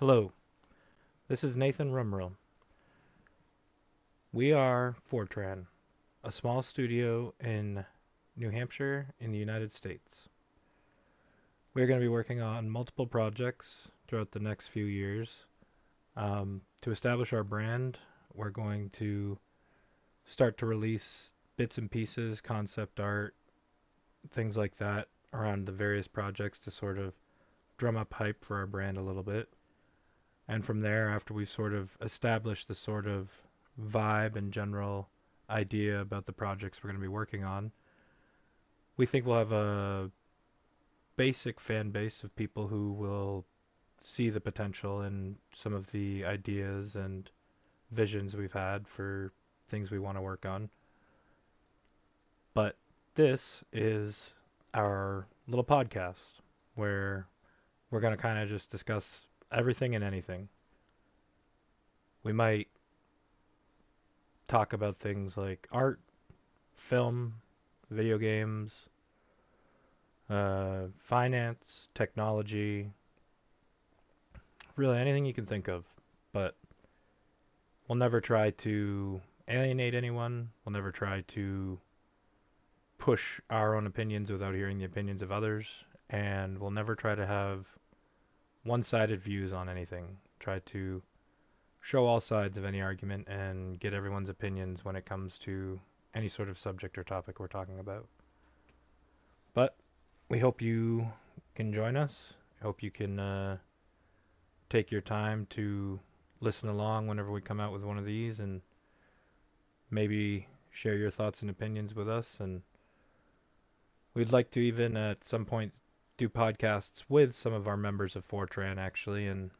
Hello, this is Nathan Rumrell. We are 4tran, a small studio in New Hampshire in the United States. We're going to be working on multiple projects throughout the next few years. Um, to establish our brand, we're going to start to release bits and pieces, concept art, things like that around the various projects to sort of drum up hype for our brand a little bit. And from there, after we sort of establish the sort of vibe and general idea about the projects we're going to be working on, we think we'll have a basic fan base of people who will see the potential in some of the ideas and visions we've had for things we want to work on. But this is our little podcast where we're going to kind of just discuss everything and anything. We might talk about things like art, film, video games, uh, finance, technology, really anything you can think of. But we'll never try to alienate anyone. We'll never try to push our own opinions without hearing the opinions of others. And we'll never try to have one sided views on anything. Try to show all sides of any argument and get everyone's opinions when it comes to any sort of subject or topic we're talking about. But we hope you can join us. I hope you can uh, take your time to listen along whenever we come out with one of these and maybe share your thoughts and opinions with us. And we'd like to even at some point do podcasts with some of our members of 4tran actually and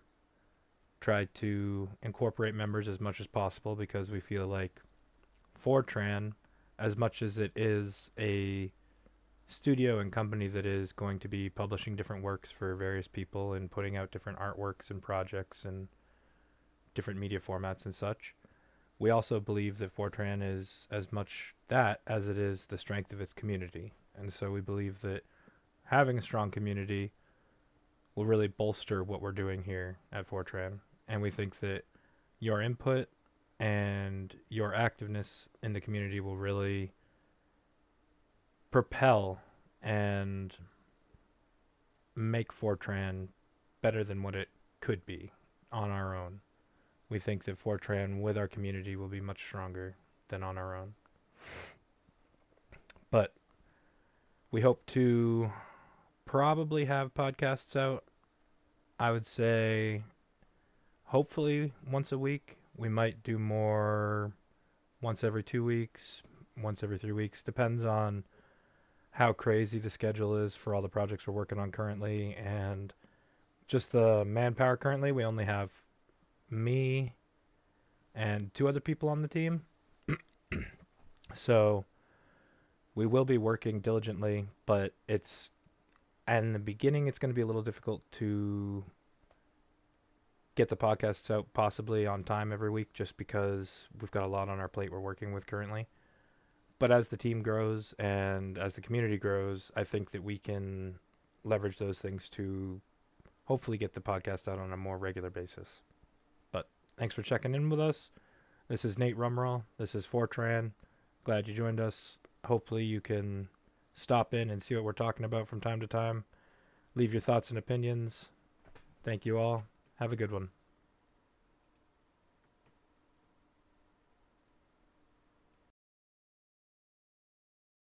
try to incorporate members as much as possible because we feel like 4tran, as much as it is a studio and company that is going to be publishing different works for various people and putting out different artworks and projects and different media formats and such. We also believe that 4tran is as much that as it is the strength of its community. And so we believe that having a strong community will really bolster what we're doing here at 4tran. And we think that your input and your activeness in the community will really propel and make 4tran better than what it could be on our own. We think that 4tran with our community will be much stronger than on our own. But we hope to probably have podcasts out. I would say hopefully once a week. We might do more once every two weeks, once every three weeks. Depends on how crazy the schedule is for all the projects we're working on currently and just the manpower currently we only have me and two other people on the team so we will be working diligently but it's in the beginning it's going to be a little difficult to get the podcasts out possibly on time every week just because we've got a lot on our plate we're working with currently but as the team grows and as the community grows, I think that we can leverage those things to hopefully get the podcast out on a more regular basis. But thanks for checking in with us. This is Nate Rumrall. This is 4tran. Glad you joined us. Hopefully you can stop in and see what we're talking about from time to time. Leave your thoughts and opinions. Thank you all. Have a good one.